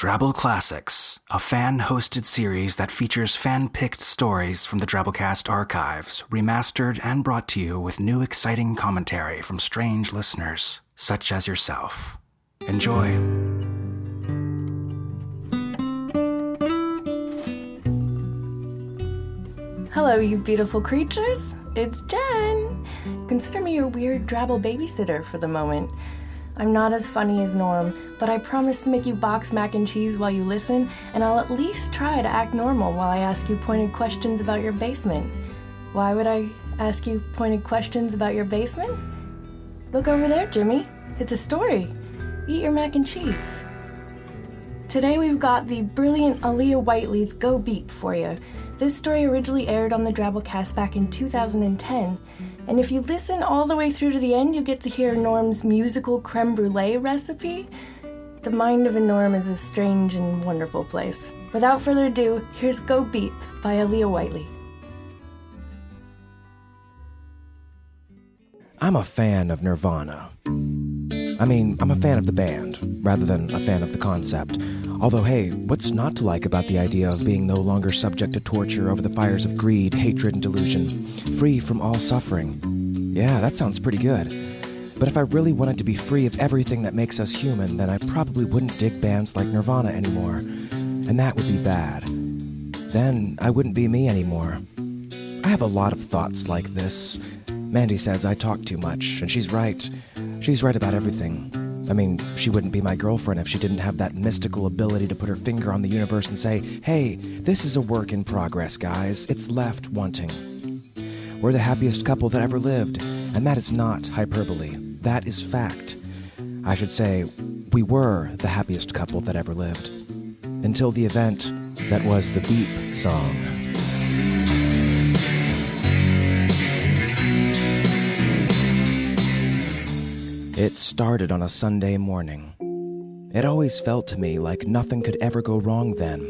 Drabble Classics, a fan hosted series that features fan picked stories from the Drabblecast archives, remastered and brought to you with new exciting commentary from strange listeners, such as yourself. Enjoy. Hello, you beautiful creatures. It's Jen. Consider me your weird drabble babysitter for the moment. I'm not as funny as Norm, but I promise to make you box mac and cheese while you listen, and I'll at least try to act normal while I ask you pointed questions about your basement. Why would I ask you pointed questions about your basement? Look over there, Jimmy. It's a story. Eat your mac and cheese. Today we've got the brilliant Aliya Whiteley's Go Beep for you. This story originally aired on the Drabblecast back in 2010, and if you listen all the way through to the end, you get to hear Norm's musical creme brulee recipe. The mind of a Norm is a strange and wonderful place. Without further ado, here's Go Beep by Aliya Whiteley. I'm a fan of Nirvana. I mean, I'm a fan of the band, rather than a fan of the concept. Although, hey, what's not to like about the idea of being no longer subject to torture over the fires of greed, hatred, and delusion? Free from all suffering. Yeah, that sounds pretty good. But if I really wanted to be free of everything that makes us human, then I probably wouldn't dig bands like Nirvana anymore. And that would be bad. Then I wouldn't be me anymore. I have a lot of thoughts like this. Mandy says I talk too much, and she's right. She's right about everything. I mean, she wouldn't be my girlfriend if she didn't have that mystical ability to put her finger on the universe and say, hey, this is a work in progress, guys. It's left wanting. We're the happiest couple that ever lived, and that is not hyperbole. That is fact. I should say, we were the happiest couple that ever lived. Until the event that was the Beep song. It started on a Sunday morning. It always felt to me like nothing could ever go wrong then.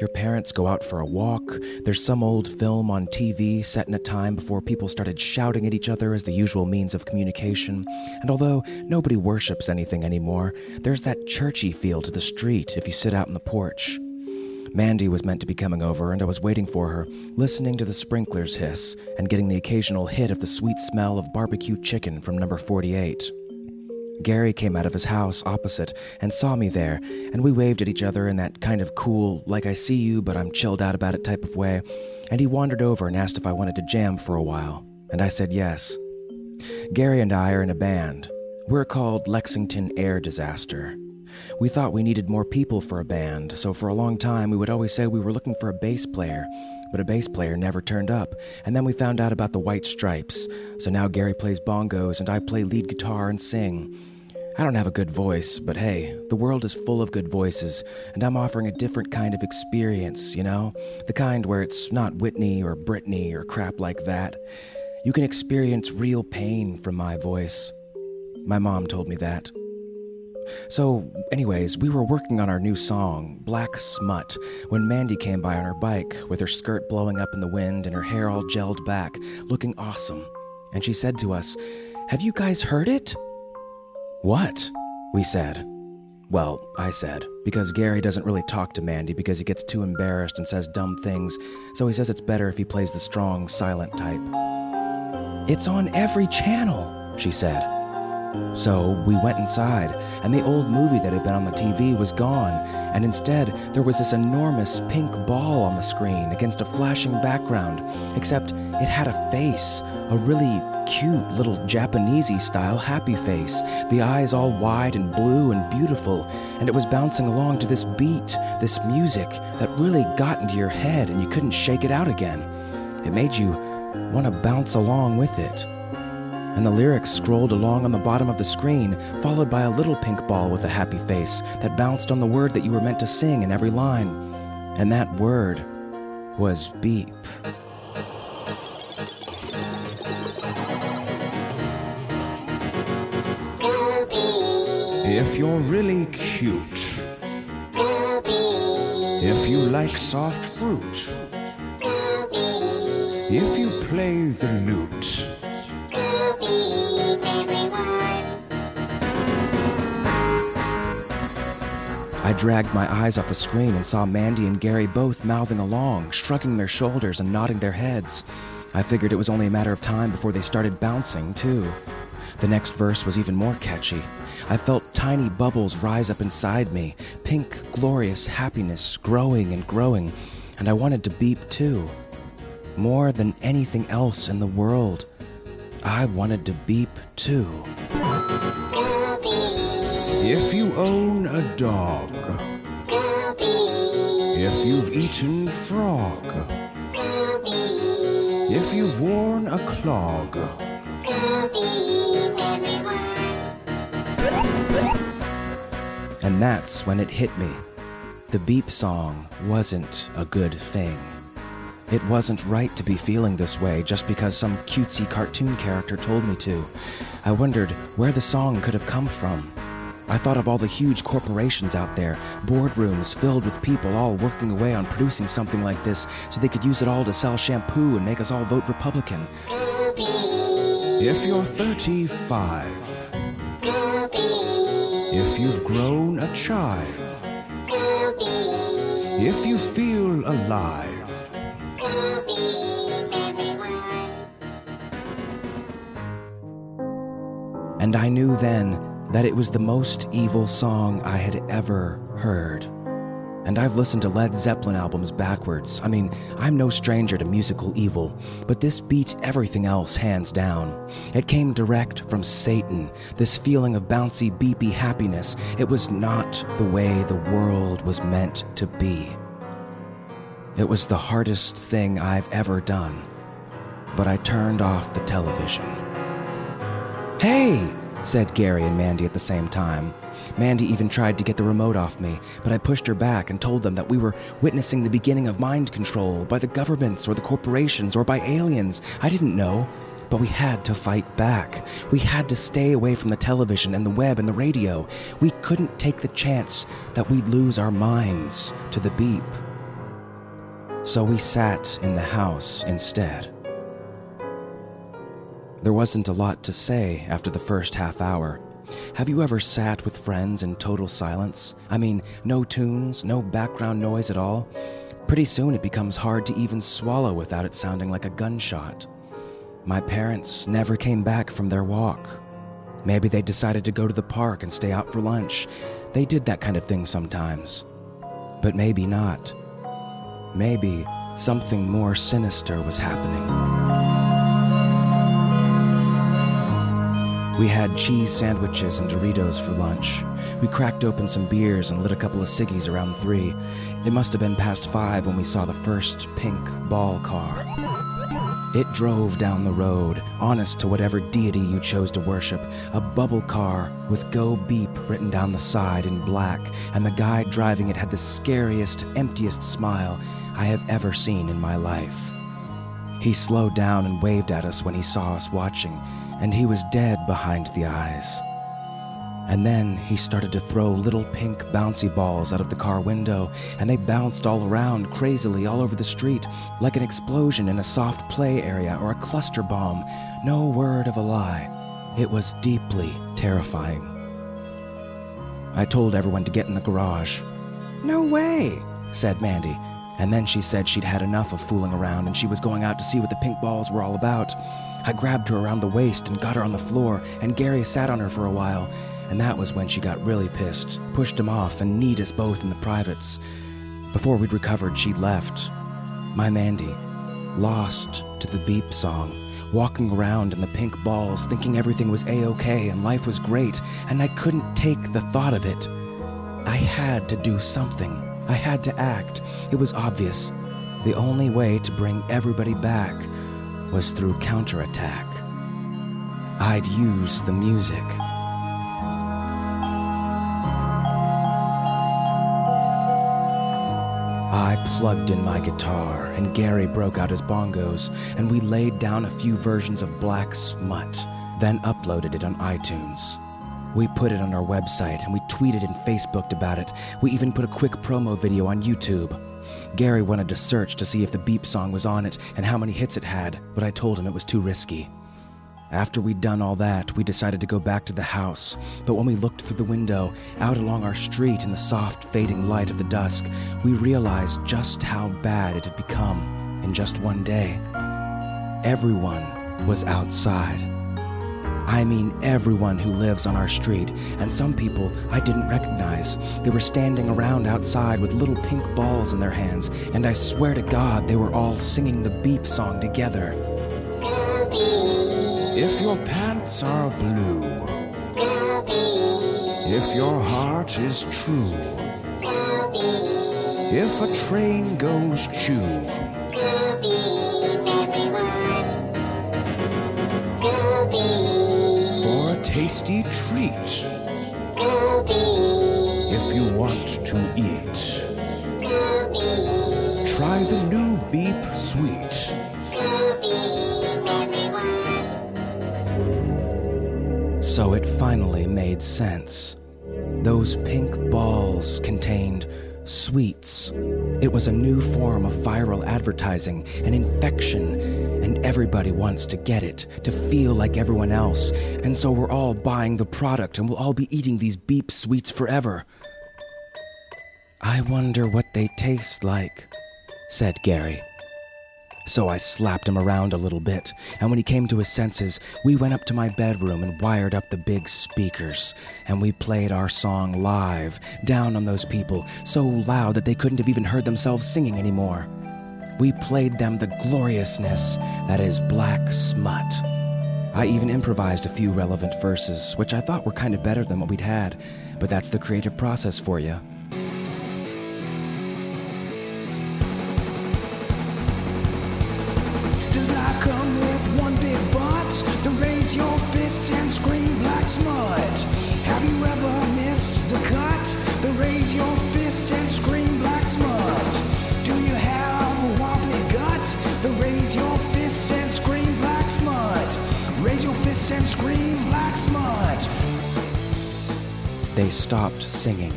Your parents go out for a walk, there's some old film on TV set in a time before people started shouting at each other as the usual means of communication, and although nobody worships anything anymore, there's that churchy feel to the street if you sit out on the porch. Mandy was meant to be coming over, and I was waiting for her, listening to the sprinklers hiss and getting the occasional hit of the sweet smell of barbecue chicken from number 48. Gary came out of his house opposite and saw me there, and we waved at each other in that kind of cool, like I see you, but I'm chilled out about it type of way. And he wandered over and asked if I wanted to jam for a while, and I said yes. Gary and I are in a band. We're called Lexington Air Disaster. We thought we needed more people for a band, so for a long time we would always say we were looking for a bass player, but a bass player never turned up. And then we found out about the White Stripes, so now Gary plays bongos and I play lead guitar and sing. I don't have a good voice, but hey, the world is full of good voices, and I'm offering a different kind of experience, you know? The kind where it's not Whitney or Britney or crap like that. You can experience real pain from my voice. My mom told me that. So, anyways, we were working on our new song, Black Smut, when Mandy came by on her bike, with her skirt blowing up in the wind and her hair all gelled back, looking awesome. And she said to us, Have you guys heard it? What? We said. Well, I said, because Gary doesn't really talk to Mandy because he gets too embarrassed and says dumb things, so he says it's better if he plays the strong, silent type. It's on every channel, she said. So we went inside, and the old movie that had been on the TV was gone, and instead there was this enormous pink ball on the screen against a flashing background, except it had a face, a really cute little Japanesey style happy face, the eyes all wide and blue and beautiful, and it was bouncing along to this beat, this music that really got into your head and you couldn't shake it out again. It made you want to bounce along with it and the lyrics scrolled along on the bottom of the screen, followed by a little pink ball with a happy face that bounced on the word that you were meant to sing in every line. And that word was beep. If you're really cute, if you like soft fruit, if you play the lute. Dragged my eyes off the screen and saw Mandy and Gary both mouthing along, shrugging their shoulders and nodding their heads. I figured it was only a matter of time before they started bouncing, too. The next verse was even more catchy. I felt tiny bubbles rise up inside me, pink, glorious happiness growing and growing, and I wanted to beep too. More than anything else in the world, I wanted to beep too. If you own a dog, if you've eaten frog, if you've worn a clog, And that's when it hit me. The beep song wasn't a good thing. It wasn't right to be feeling this way just because some cutesy cartoon character told me to. I wondered where the song could have come from. I thought of all the huge corporations out there, boardrooms filled with people all working away on producing something like this so they could use it all to sell shampoo and make us all vote Republican. if you're 35, if you've grown a chive, if you feel alive, And I knew then that it was the most evil song I had ever heard. And I've listened to Led Zeppelin albums backwards. I mean, I'm no stranger to musical evil, but this beat everything else hands down. It came direct from Satan, this feeling of bouncy, beepy happiness. It was not the way the world was meant to be. It was the hardest thing I've ever done, but I turned off the television. Hey, said Gary and Mandy at the same time. Mandy even tried to get the remote off me, but I pushed her back and told them that we were witnessing the beginning of mind control by the governments or the corporations or by aliens. I didn't know. But we had to fight back. We had to stay away from the television and the web and the radio. We couldn't take the chance that we'd lose our minds to the beep. So we sat in the house instead. There wasn't a lot to say after the first half hour. Have you ever sat with friends in total silence? I mean, no tunes, no background noise at all? Pretty soon it becomes hard to even swallow without it sounding like a gunshot. My parents never came back from their walk. Maybe they decided to go to the park and stay out for lunch. They did that kind of thing sometimes. But maybe not. Maybe something more sinister was happening. We had cheese sandwiches and Doritos for lunch. We cracked open some beers and lit a couple of ciggies around three. It must have been past five when we saw the first pink ball car. It drove down the road, honest to whatever deity you chose to worship, a bubble car with Go Beep written down the side in black, and the guy driving it had the scariest, emptiest smile I have ever seen in my life. He slowed down and waved at us when he saw us watching, and he was dead behind the eyes. And then he started to throw little pink bouncy balls out of the car window, and they bounced all around crazily all over the street, like an explosion in a soft play area or a cluster bomb. No word of a lie. It was deeply terrifying. I told everyone to get in the garage. No way, said Mandy. And then she said she'd had enough of fooling around and she was going out to see what the pink balls were all about. I grabbed her around the waist and got her on the floor, and Gary sat on her for a while, and that was when she got really pissed, pushed him off, and kneed us both in the privates. Before we'd recovered, she'd left. My Mandy, lost to the beep song, walking around in the pink balls, thinking everything was A OK and life was great, and I couldn't take the thought of it. I had to do something. I had to act. It was obvious. The only way to bring everybody back was through counterattack. I'd use the music. I plugged in my guitar, and Gary broke out his bongos, and we laid down a few versions of Black Smut, then uploaded it on iTunes. We put it on our website, and we tweeted and Facebooked about it. We even put a quick promo video on YouTube. Gary wanted to search to see if the beep song was on it and how many hits it had, but I told him it was too risky. After we'd done all that, we decided to go back to the house. But when we looked through the window, out along our street in the soft, fading light of the dusk, we realized just how bad it had become in just one day. Everyone was outside. I mean, everyone who lives on our street, and some people I didn't recognize. They were standing around outside with little pink balls in their hands, and I swear to God they were all singing the beep song together. If your pants are blue, if your heart is true, if a train goes choo, tasty treat, if you want to eat, try the new Beep Sweet. So it finally made sense. Those pink balls contained sweets. It was a new form of viral advertising, an infection, and everybody wants to get it, to feel like everyone else. And so we're all buying the product and we'll all be eating these beep sweets forever. I wonder what they taste like, said Gary. So I slapped him around a little bit, and when he came to his senses, we went up to my bedroom and wired up the big speakers, and we played our song live, down on those people, so loud that they couldn't have even heard themselves singing anymore. We played them the gloriousness that is black smut. I even improvised a few relevant verses, which I thought were kind of better than what we'd had, but that's the creative process for you. They stopped singing.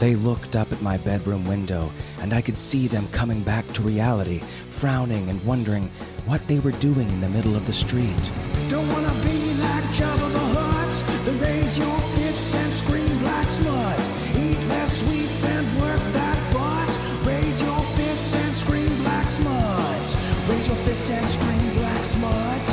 They looked up at my bedroom window, and I could see them coming back to reality, frowning and wondering what they were doing in the middle of the street. Don't wanna be like Jabba the Hutt. Then raise your fists and scream black smut. Eat less sweets and work that butt. Raise your fists and scream black smut. Raise your fists and scream black smut.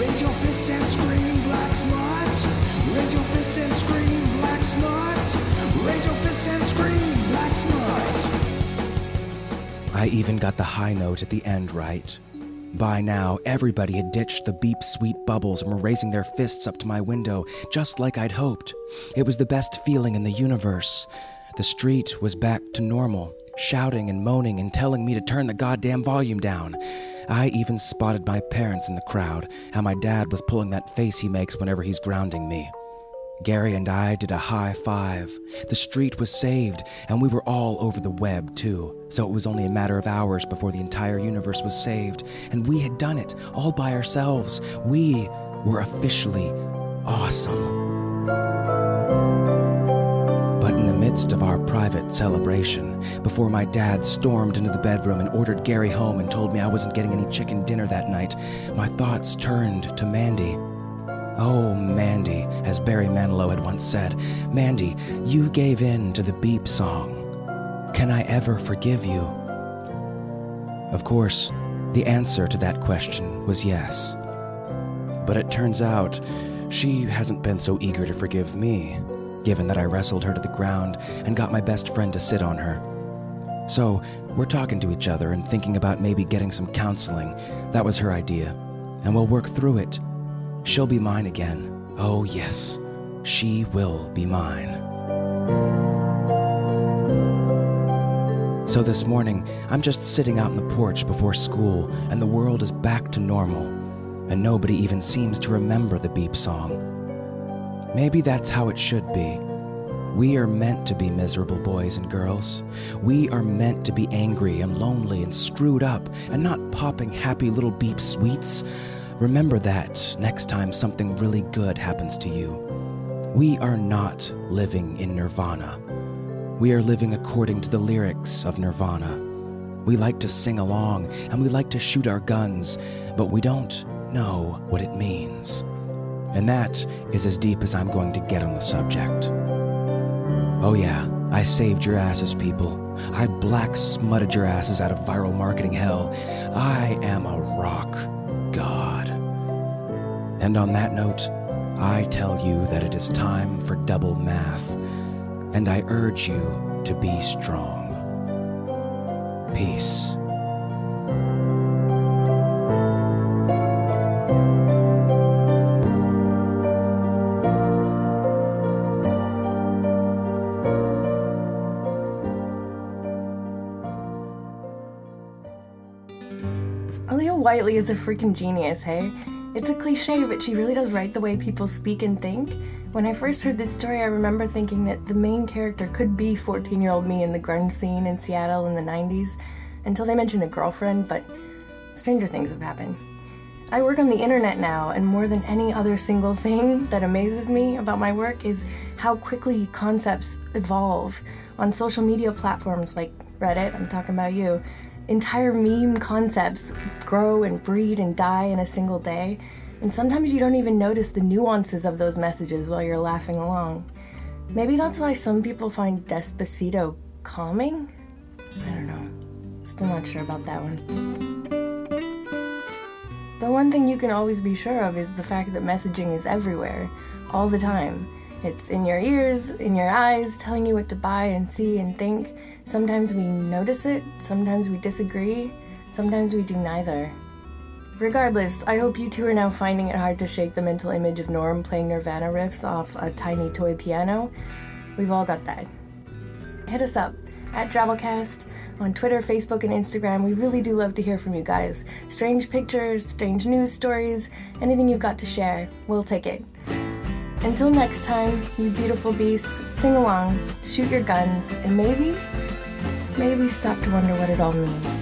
Raise your fists and scream black smut. Raise your fists and scream. I even got the high note at the end right. By now, everybody had ditched the beep sweet bubbles and were raising their fists up to my window, just like I'd hoped. It was the best feeling in the universe. The street was back to normal, shouting and moaning and telling me to turn the goddamn volume down. I even spotted my parents in the crowd, how my dad was pulling that face he makes whenever he's grounding me. Gary and I did a high five. The street was saved, and we were all over the web, too. So it was only a matter of hours before the entire universe was saved, and we had done it all by ourselves. We were officially awesome. But in the midst of our private celebration, before my dad stormed into the bedroom and ordered Gary home and told me I wasn't getting any chicken dinner that night, my thoughts turned to Mandy. Oh, Mandy, as Barry Manilow had once said, Mandy, you gave in to the beep song. Can I ever forgive you? Of course, the answer to that question was yes. But it turns out she hasn't been so eager to forgive me, given that I wrestled her to the ground and got my best friend to sit on her. So, we're talking to each other and thinking about maybe getting some counseling. That was her idea. And we'll work through it. She'll be mine again. Oh, yes, she will be mine. So this morning, I'm just sitting out on the porch before school, and the world is back to normal, and nobody even seems to remember the beep song. Maybe that's how it should be. We are meant to be miserable boys and girls. We are meant to be angry and lonely and screwed up and not popping happy little beep sweets. Remember that next time something really good happens to you. We are not living in nirvana. We are living according to the lyrics of Nirvana. We like to sing along and we like to shoot our guns, but we don't know what it means. And that is as deep as I'm going to get on the subject. Oh, yeah, I saved your asses, people. I black smutted your asses out of viral marketing hell. I am a And on that note, I tell you that it is time for double math, and I urge you to be strong. Peace. Whiteley is a freaking genius, hey? It's a cliche, but she really does write the way people speak and think. When I first heard this story, I remember thinking that the main character could be 14 year old me in the grunge scene in Seattle in the 90s, until they mentioned a girlfriend, but stranger things have happened. I work on the internet now, and more than any other single thing that amazes me about my work is how quickly concepts evolve. On social media platforms like Reddit, I'm talking about you, entire meme concepts grow and breed and die in a single day, and sometimes you don't even notice the nuances of those messages while you're laughing along. Maybe that's why some people find Despacito calming? I don't know. Still not sure about that one. The one thing you can always be sure of is the fact that messaging is everywhere, all the time. It's in your ears, in your eyes, telling you what to buy and see and think. Sometimes we notice it, sometimes we disagree, sometimes we do neither. Regardless, I hope you two are now finding it hard to shake the mental image of Norm playing Nirvana riffs off a tiny toy piano. We've all got that. Hit us up at Drabblecast on Twitter, Facebook, and Instagram. We really do love to hear from you guys. Strange pictures, strange news stories, anything you've got to share, we'll take it. Until next time, you beautiful beasts, sing along, shoot your guns, and maybe, maybe stop to wonder what it all means.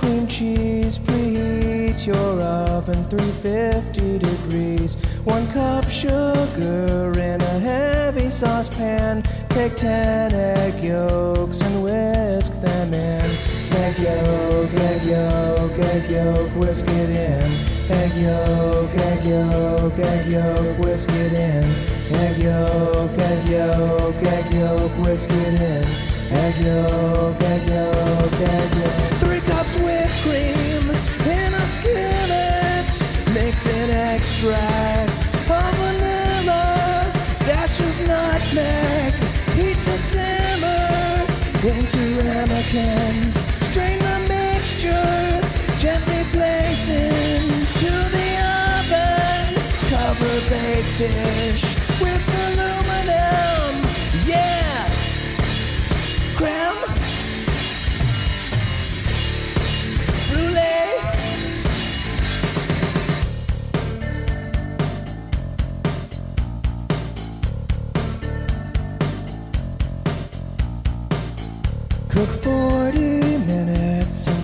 Cream cheese. Preheat your oven 350 degrees. One cup sugar in a heavy saucepan. Take 10 egg yolks and whisk them in. Egg yolk, egg yolk, egg yolk, whisk it in. Egg yolk, egg yolk, egg yolk, whisk it in. Egg yolk, egg yolk, egg yolk, whisk it in. Egg yolk, egg yolk, egg yolk. Mix in extract of vanilla. Dash of nutmeg. Heat to simmer into ramekins. Strain the mixture. Gently place into the oven. Cover baked dish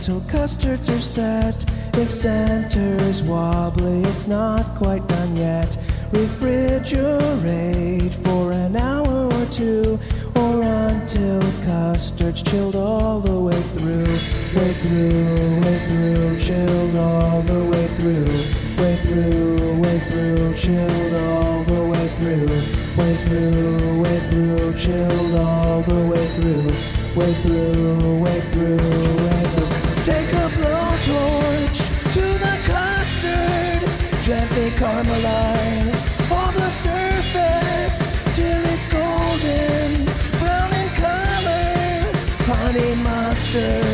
until custards are set. If center's wobbly, it's not quite done yet. Refrigerate for an hour or two, or until custard's chilled all the way through. Way through, way through, chilled all the way through. Way through, way through, chilled all the way through. Way through, way through, chilled all the way through. Way through, way through, way through. Caramelize all the surface till it's golden brown in color. Honey mustard